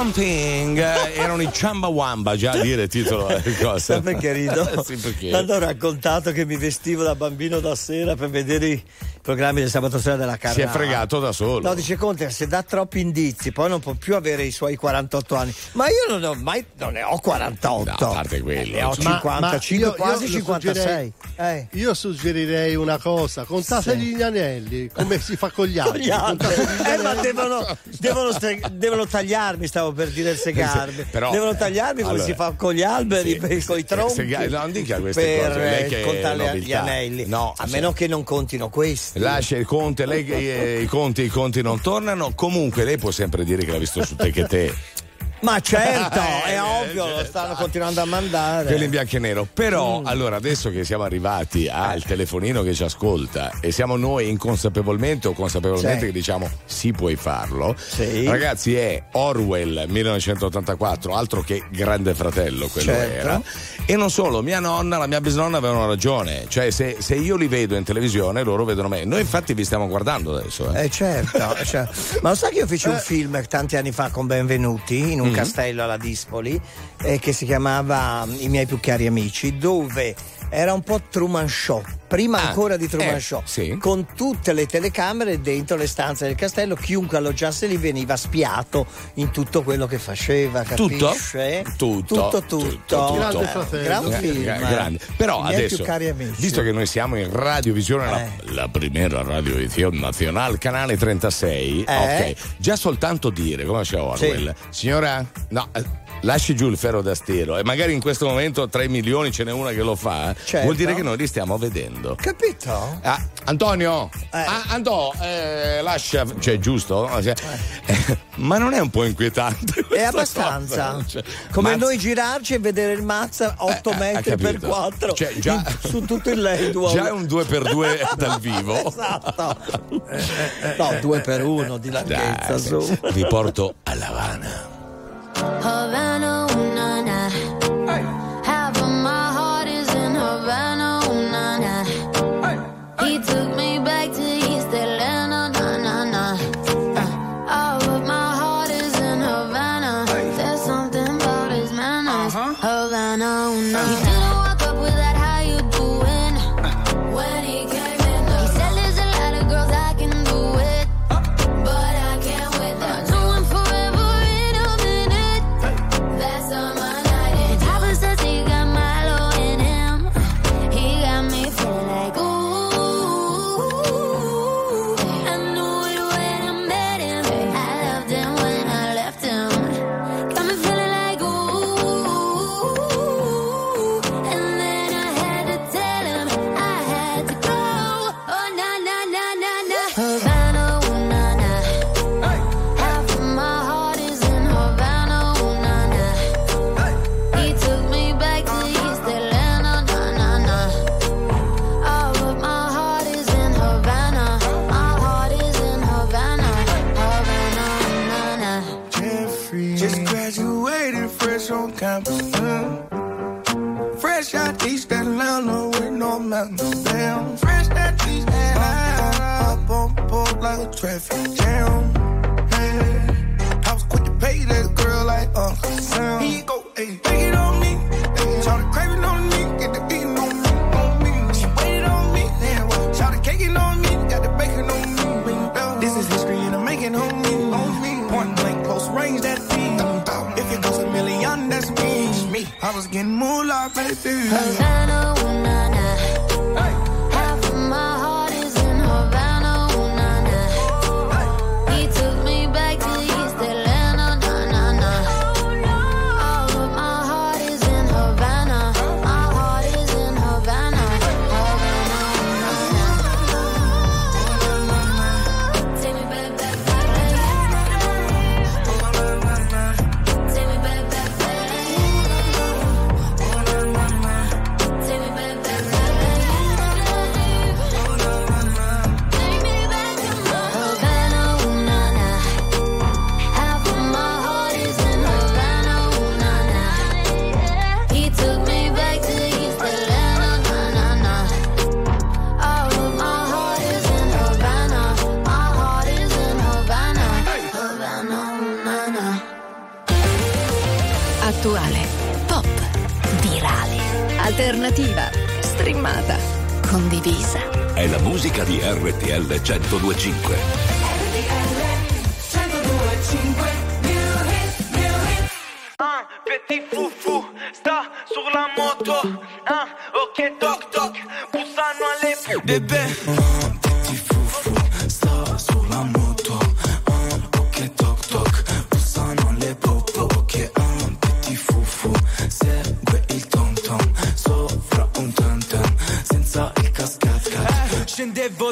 Something eh, erano i Wamba, già a dire il titolo eh, cosa. Sì, perché rido? (laughs) sì, perché? Quando ho raccontato che mi vestivo da bambino da sera per vedere i, programmi del sabato sera della carne. Si è fregato da solo. No, dice Conte, se dà troppi indizi, poi non può più avere i suoi 48 anni. Ma io non, ho mai, non ne ho 48. No, a parte quello. Eh, ne ho cioè. 55, ma, ma quasi io, 56. Suggerirei, eh. Io suggerirei una cosa, contategli sì. gli anelli, come si fa con gli altri. Con gli altri. Eh, ma devono, devono, devono, tagliarmi, stavo per dire segarmi. Però, devono tagliarmi come allora, si fa con gli alberi, sì, con i tronchi. Se, se, non dica queste per, cose. Lei contare gli anelli. No, a meno che non contino questi lascia il conte, lei, eh, i, conti, i conti non tornano. Comunque lei può sempre dire che l'ha visto su te che te. Ma certo, (laughs) è eh, ovvio, lo stanno continuando a mandare. Quelli in bianco e nero. Però, mm. allora, adesso che siamo arrivati al telefonino che ci ascolta e siamo noi inconsapevolmente o consapevolmente sì. che diciamo sì, puoi farlo. Sì. Ragazzi, è Orwell 1984, altro che Grande Fratello, quello certo. era. E non solo, mia nonna, la mia bisnonna avevano ragione. Cioè, se, se, io li vedo in televisione, loro vedono me. Noi, infatti, vi stiamo guardando adesso. Eh, eh certo, certo. Ma lo sai che io feci un eh. film tanti anni fa con Benvenuti in un Mhm. castello alla Dispoli eh, che si chiamava mm, I miei più cari amici, dove era un po' Truman Show, prima Ah, ancora di Truman eh, Show, sì. con tutte le telecamere dentro le stanze del castello, chiunque alloggiasse lì veniva spiato in tutto quello che faceva, Tutto? capisce? Tutto, tutto, tutto. Grande Eh, fratello. gran film. gra- grande. Però I miei adesso, visto che noi siamo in radiovisione, la, Eh. la primera radiovisione nazionale, canale 36, Eh. ok, già soltanto dire, come c'è Orwell, signora, no, eh, lasci giù il ferro da stiro e magari in questo momento 3 milioni ce n'è una che lo fa, Certo. vuol dire che noi li stiamo vedendo. Capito? Ah, Antonio, ah, Anto, eh, lascia, cioè giusto? Cioè, eh, ma non è un po' inquietante? È abbastanza. Cioè, Come mazza- noi girarci e vedere il mazza 8 Eh, eh, metri per capito. 4 Cioè, già- su tutto il Leydual. (laughs) Già è un 2x2 (laughs) dal vivo. esatto. (laughs) No, 2 per 1 di larghezza, Dai, su. vi porto a Lavana. Having oh, my heart is in Havana, ooh, na na. Hey. He alternativa, streamata, condivisa. È la musica di RTL 1025. Ah, petit foufou, sta sulla moto. Ah, ok, toc toc, bussano alle bebè.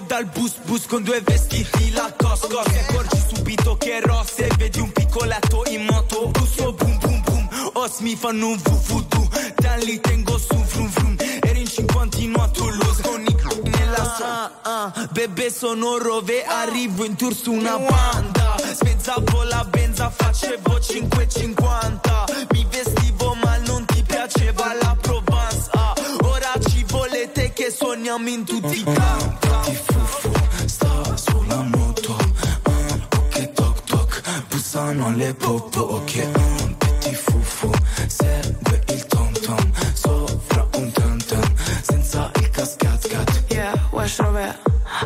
Dal bus bus con due vestiti la cosco Ti accorgi subito che è rosse Vedi un piccoletto in moto Busso boom boom boom os mi fanno un vuvudu Da lì tengo su frum frum Eri in cinquantino a Toulouse Con i nella ah, ah, Bebe sono rove. Arrivo in tour su una banda. Spezzavo la benza Facevo 5,50 Mi vestivo suoniamo in tutti i campi. Ti fufu sta sulla moto. Ok toc toc. Bussano alle popo Ok. Ah, Petit fufu Segue il tom tom. Sopra un tam tam Senza il cascat Yeah, West Rover.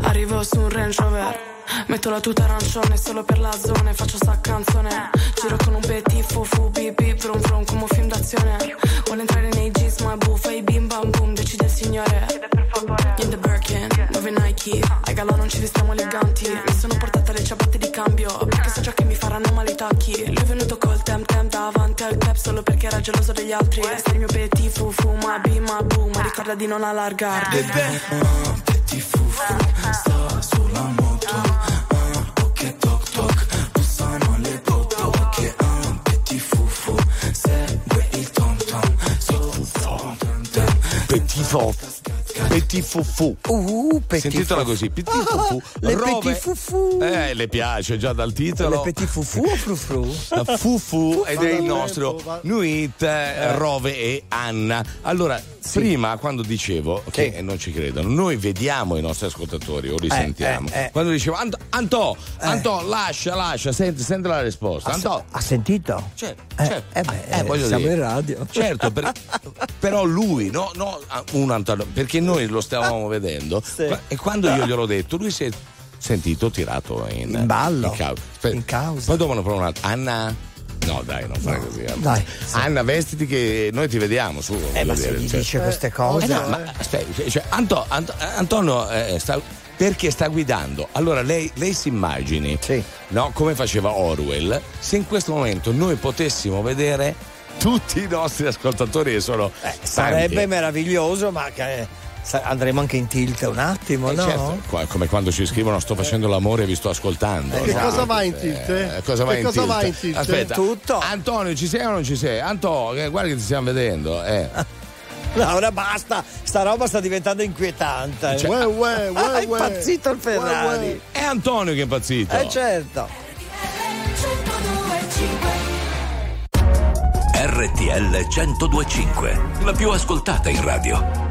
Arrivo su un Range Rover. Metto la tuta arancione solo per la zona e faccio sta canzone. Giro con un petit fufu bip bip vrum vrum come un film d'azione. Vuole entrare nei jeans ma buffa i bim bam boom decide il signore Nike Ai galà non ci vestiamo eleganti. Mi sono portata le ciabatte di cambio Perché so già che mi faranno male i tacchi. Lui è venuto col tem tem davanti al club Solo perché era geloso degli altri. Sei il mio petit fufu ma bim ma boom Ma ricorda di non allargarti. Petit fufu sta sulla moto. Ah, Ok toc toc Bussano alle popo Ok ah, petit fufu Segue il tom tom. Sopra un tam tam Petit fufu. Petit fufu. Uh, petit Sentitela fufu. così, petit fufu. le Robe- petit fufu. Eh, le piace già dal titolo. Le petit fufu o frufru? Fufu ed è il nostro. Nuit, eh, Rove e Anna. Allora, prima quando dicevo che non ci credono, noi vediamo i nostri ascoltatori o li Eh, sentiamo. eh, eh. Quando dicevo Anto, Antò, Antò, lascia, lascia, senti, senti la risposta. Ha, Antò, ha sentito? certo, Eh, certo. eh beh, Eh, siamo dire. in radio. Certo, per- però lui, no, no, un Antonio, perché noi lo stavamo vedendo (laughs) qua- e quando io gliel'ho detto, lui si è sentito tirato in, In ballo. in causa. Aspetta, Poi dopo ne provo un altro. Anna. No, dai, non fare così. Anna. Dai, Anna, vestiti che noi ti vediamo su. Eh, ma voglio se gli cioè- dice queste cose. Eh, no, ma aspetta, cioè, Anto- Anto- Antonio eh, sta, perché sta guidando. Allora lei, lei si immagini, no, come faceva Orwell, se in questo momento noi potessimo vedere tutti i nostri ascoltatori che sono Sarebbe tanti. meraviglioso, ma che- andremo anche in tilt un attimo, Eh, no? certo, qua- come quando ci scrivono sto facendo l'amore e vi sto ascoltando. Che no? cosa va in tilt? Eh, cosa va Che in cosa tilt? va in tilt? Aspetta, Tutto. Antonio, ci sei o non ci sei? Antonio, guarda che ti stiamo vedendo. Eh. (laughs) No, ora basta, sta roba sta diventando inquietante. Cioè- Uè, uè, uè, È uè. impazzito il Ferrari. Uè, uè. È Antonio che è impazzito. Eh certo. RTL 1025, la più ascoltata in radio.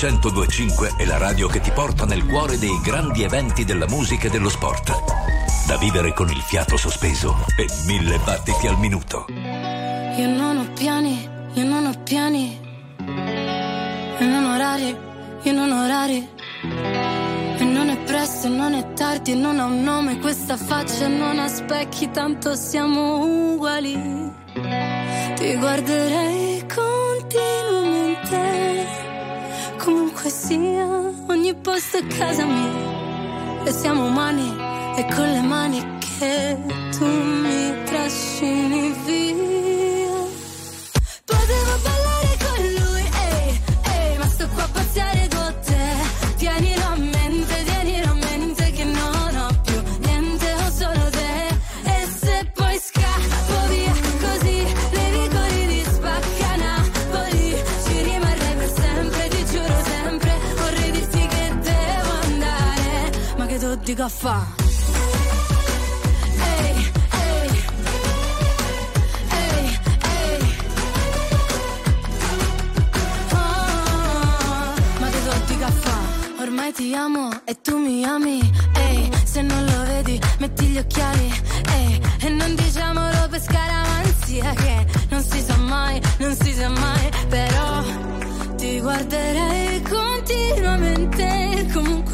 1025 è la radio che ti porta nel cuore dei grandi eventi della musica e dello sport. Da vivere con il fiato sospeso e mille battiti al minuto. Io non ho piani, io non ho piani. E non orari, io non ho orari. E non è presto, non è tardi, non ha un nome questa faccia, non ha specchi, tanto siamo uguali. Ti guarderei sia, ogni posto è casa mia. E siamo umani, e con le mani che tu mi trascini via.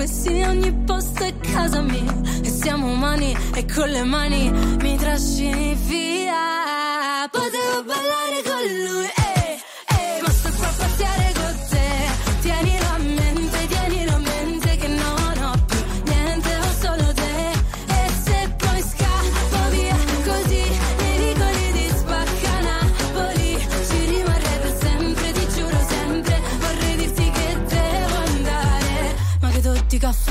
Sia, ogni posto è casa mia. E siamo umani e con le mani mi trascini via. Potevo ballare con lui, ehi, ehi, ma sto qua a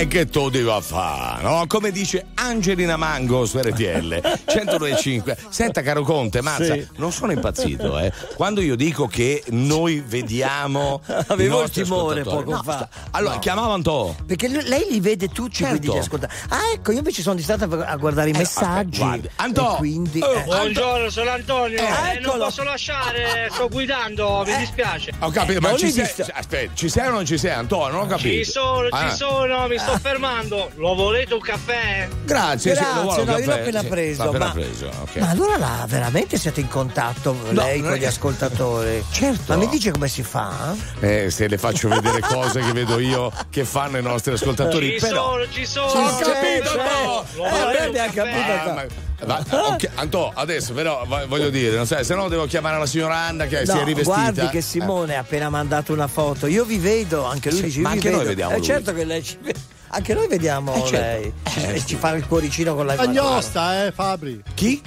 E che tu devi fare, no? Come dice Angelina Mango su RTL 102.5. (laughs) Senta, caro Conte, mazza, Sì. non sono impazzito, eh. Quando io dico che noi vediamo. (laughs) Avevo il timore poco No, fa. sta- Allora, No. chiamava Anto. Perché lei li vede tutti, Certo. quindi ascolta. Ah, ecco, io invece sono distratta a guardare i Eh, messaggi. aspetta, guarda. Anto! E quindi. Oh, eh, Buongiorno, sono Antonio. Eh, Eh, non posso lasciare, sto guidando, mi dispiace. Ho capito, ma non ci sei, aspetta, ci sei o non ci sei, Antonio? Non ho capito. Ci sono, Ah. ci sono, mi sto fermando. Lo volete un caffè? Grazie, sì, lo Grazie, vuole un no, io l'ho caffè? appena Sì, preso, appena ma- preso, ok. Ma allora là, veramente siete in contatto lei con gli ascoltatori? (laughs) Certo. Ma mi dice come si fa? Eh, se le faccio vedere cose che vedo io che fanno i nostri ascoltatori, Ci però. sono, ci sono. Ho Ci capito, sono. no! Eh, abbiamo caffè? capito. Ah, ma- ma- (laughs) ok, Antò, adesso però va- voglio dire, non sai, se no devo chiamare la signora Anna che si è No, rivestita. guardi che Simone ha appena mandato una foto. Io vi vedo, anche lui Sì, dice ma vi anche noi vedo. vediamo Eh, lui. certo che lei ci vede. Anche noi vediamo Eh, certo. lei. Ci, ci fa il cuoricino con la Paragnosta, eh, Fabri. Chi?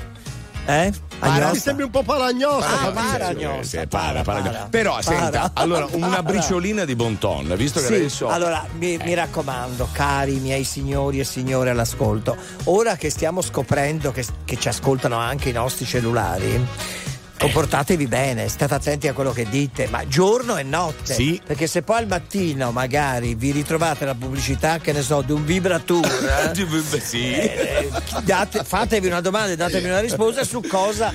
Eh? Mi Agnosta? sembri un po' paragnosta. Ah, paragnosta, Sì, para, para, para. para. Però Para. senta, allora una Para. briciolina di bon ton, visto che Sì, adesso allora mi, mi raccomando, cari miei signori e signore all'ascolto, ora che stiamo scoprendo che, che ci ascoltano anche i nostri cellulari, comportatevi bene, state attenti a quello che dite, ma giorno e notte. Sì. Perché se poi al mattino magari vi ritrovate la pubblicità, che ne so, di un vibratur. (laughs) eh, sì. eh, date- fatevi una domanda e datevi una risposta su cosa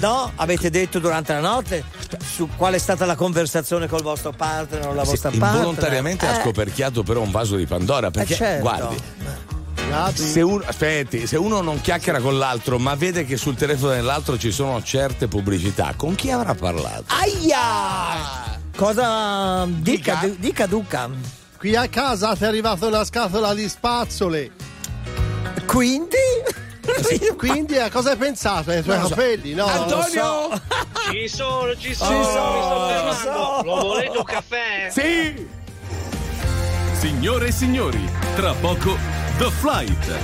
no, avete detto durante la notte, su qual è stata la conversazione col vostro partner o la Sì, vostra partner. involontariamente ha Eh, scoperchiato però un vaso di Pandora perché certo. guardi Se uno, aspetti, se uno non chiacchiera con l'altro, ma vede che sul telefono dell'altro ci sono certe pubblicità, con chi avrà parlato? Aia! Cosa dica, dica Duca? Qui a casa ti è arrivata una scatola di spazzole. Quindi? Quindi a cosa hai pensato? Ai tuoi so. capelli? No, Antonio! Ci sono, ci Ci sono, sono, mi sto ci fermando. sono. Lo volete un caffè? Sì! Signore e signori, tra poco The Flight.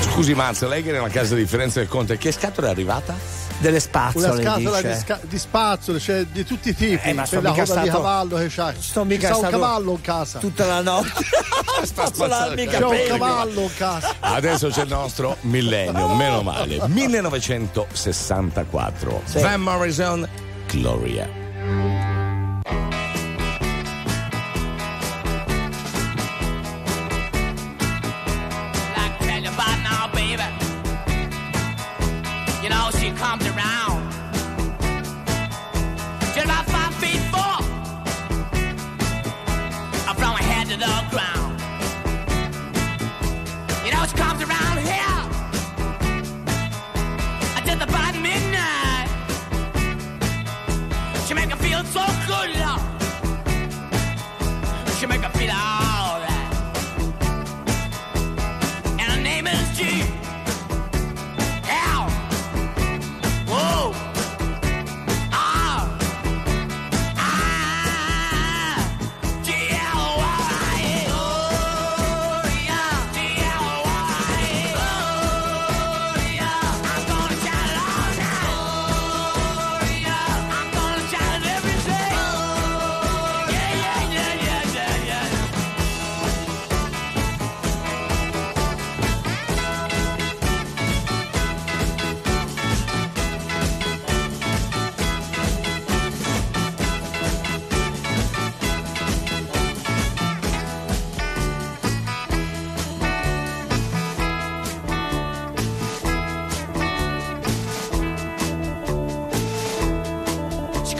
Scusi Mazza, lei che è nella casa di Firenze del Conte, che scatola è arrivata? Delle Una spazzole, scatola di, sca- di spazzole, cioè di tutti i tipi. Eh, ma sto mica coda di stato- cavallo che c'hai. Sto mica un stato cavallo in casa. Tutta la notte. (laughs) (laughs) Spazzolarmi i C'è un cavallo in casa. Adesso c'è il nostro millennio, meno male. 1964. Sì. Van Morrison, Gloria.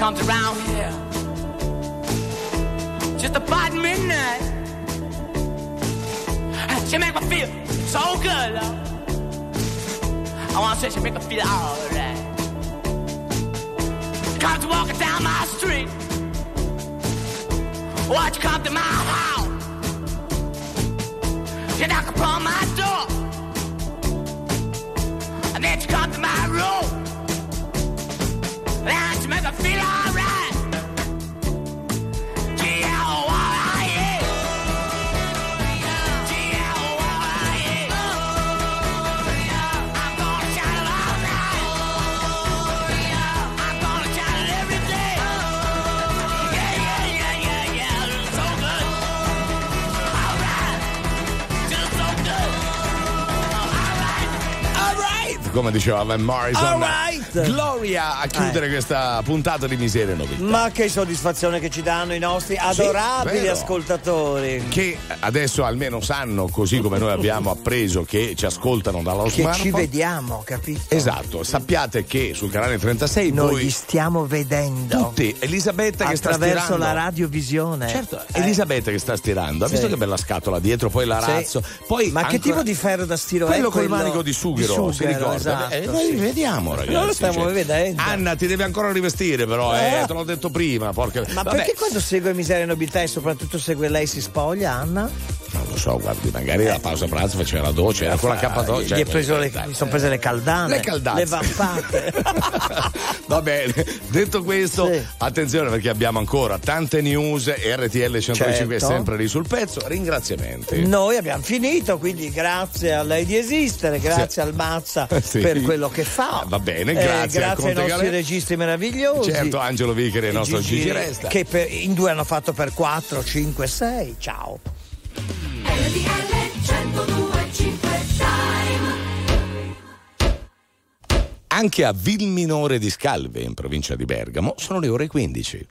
Comes around here just about midnight. She make me feel so good, love. I wanna say she make me feel alright. Comes walking down my street. Watch come to my house. She knock upon my door. Come diceva Van Morrison. All right. Gloria a chiudere questa puntata di miseria e novità. Ma che soddisfazione che ci danno i nostri adorabili vero. ascoltatori. Che adesso almeno sanno, così come noi abbiamo appreso, che ci ascoltano dallo Che smartphone. ci vediamo, capito? Esatto, sappiate che sul canale 36 Noi voi li stiamo vedendo. tutti, Elisabetta che sta attraverso stirando. la radiovisione. Certo, Eh. Elisabetta che sta stirando, ha Sì. visto che bella scatola dietro, poi l'arazzo, Sì. poi Ma che ancora- tipo di ferro da stiro quello è col quello? manico di sughero, Di si sughero, ricorda? esatto, Eh, noi sì. vediamo ragazzi. Cioè. vedendo. Anna ti devi ancora rivestire però, eh, Eh. te l'ho detto prima, porca. Ma Vabbè, perché quando segue Miseria e Nobiltà e soprattutto segue lei si spoglia, Anna? Non lo so, guardi, magari la pausa pranzo faceva la doccia, era con la K2. Gli, è preso le, mi sono prese le caldane. Le caldazze. Le vampate. (laughs) Va bene, detto questo, attenzione perché abbiamo ancora tante news RTL 105 è Certo. sempre lì sul pezzo. Ringraziamenti. Noi abbiamo finito, quindi grazie a lei di esistere, grazie al Mazza (laughs) Sì. per quello che fa. Va bene, Eh, grazie al grazie ai nostri Galè. registi meravigliosi. Certo, Angelo Vicari e il nostro Gigi, Resta. Che per- in due hanno fatto per 4, 5, 6. Ciao. Anche a Vilminore di Scalve, in provincia di Bergamo, sono le ore 15.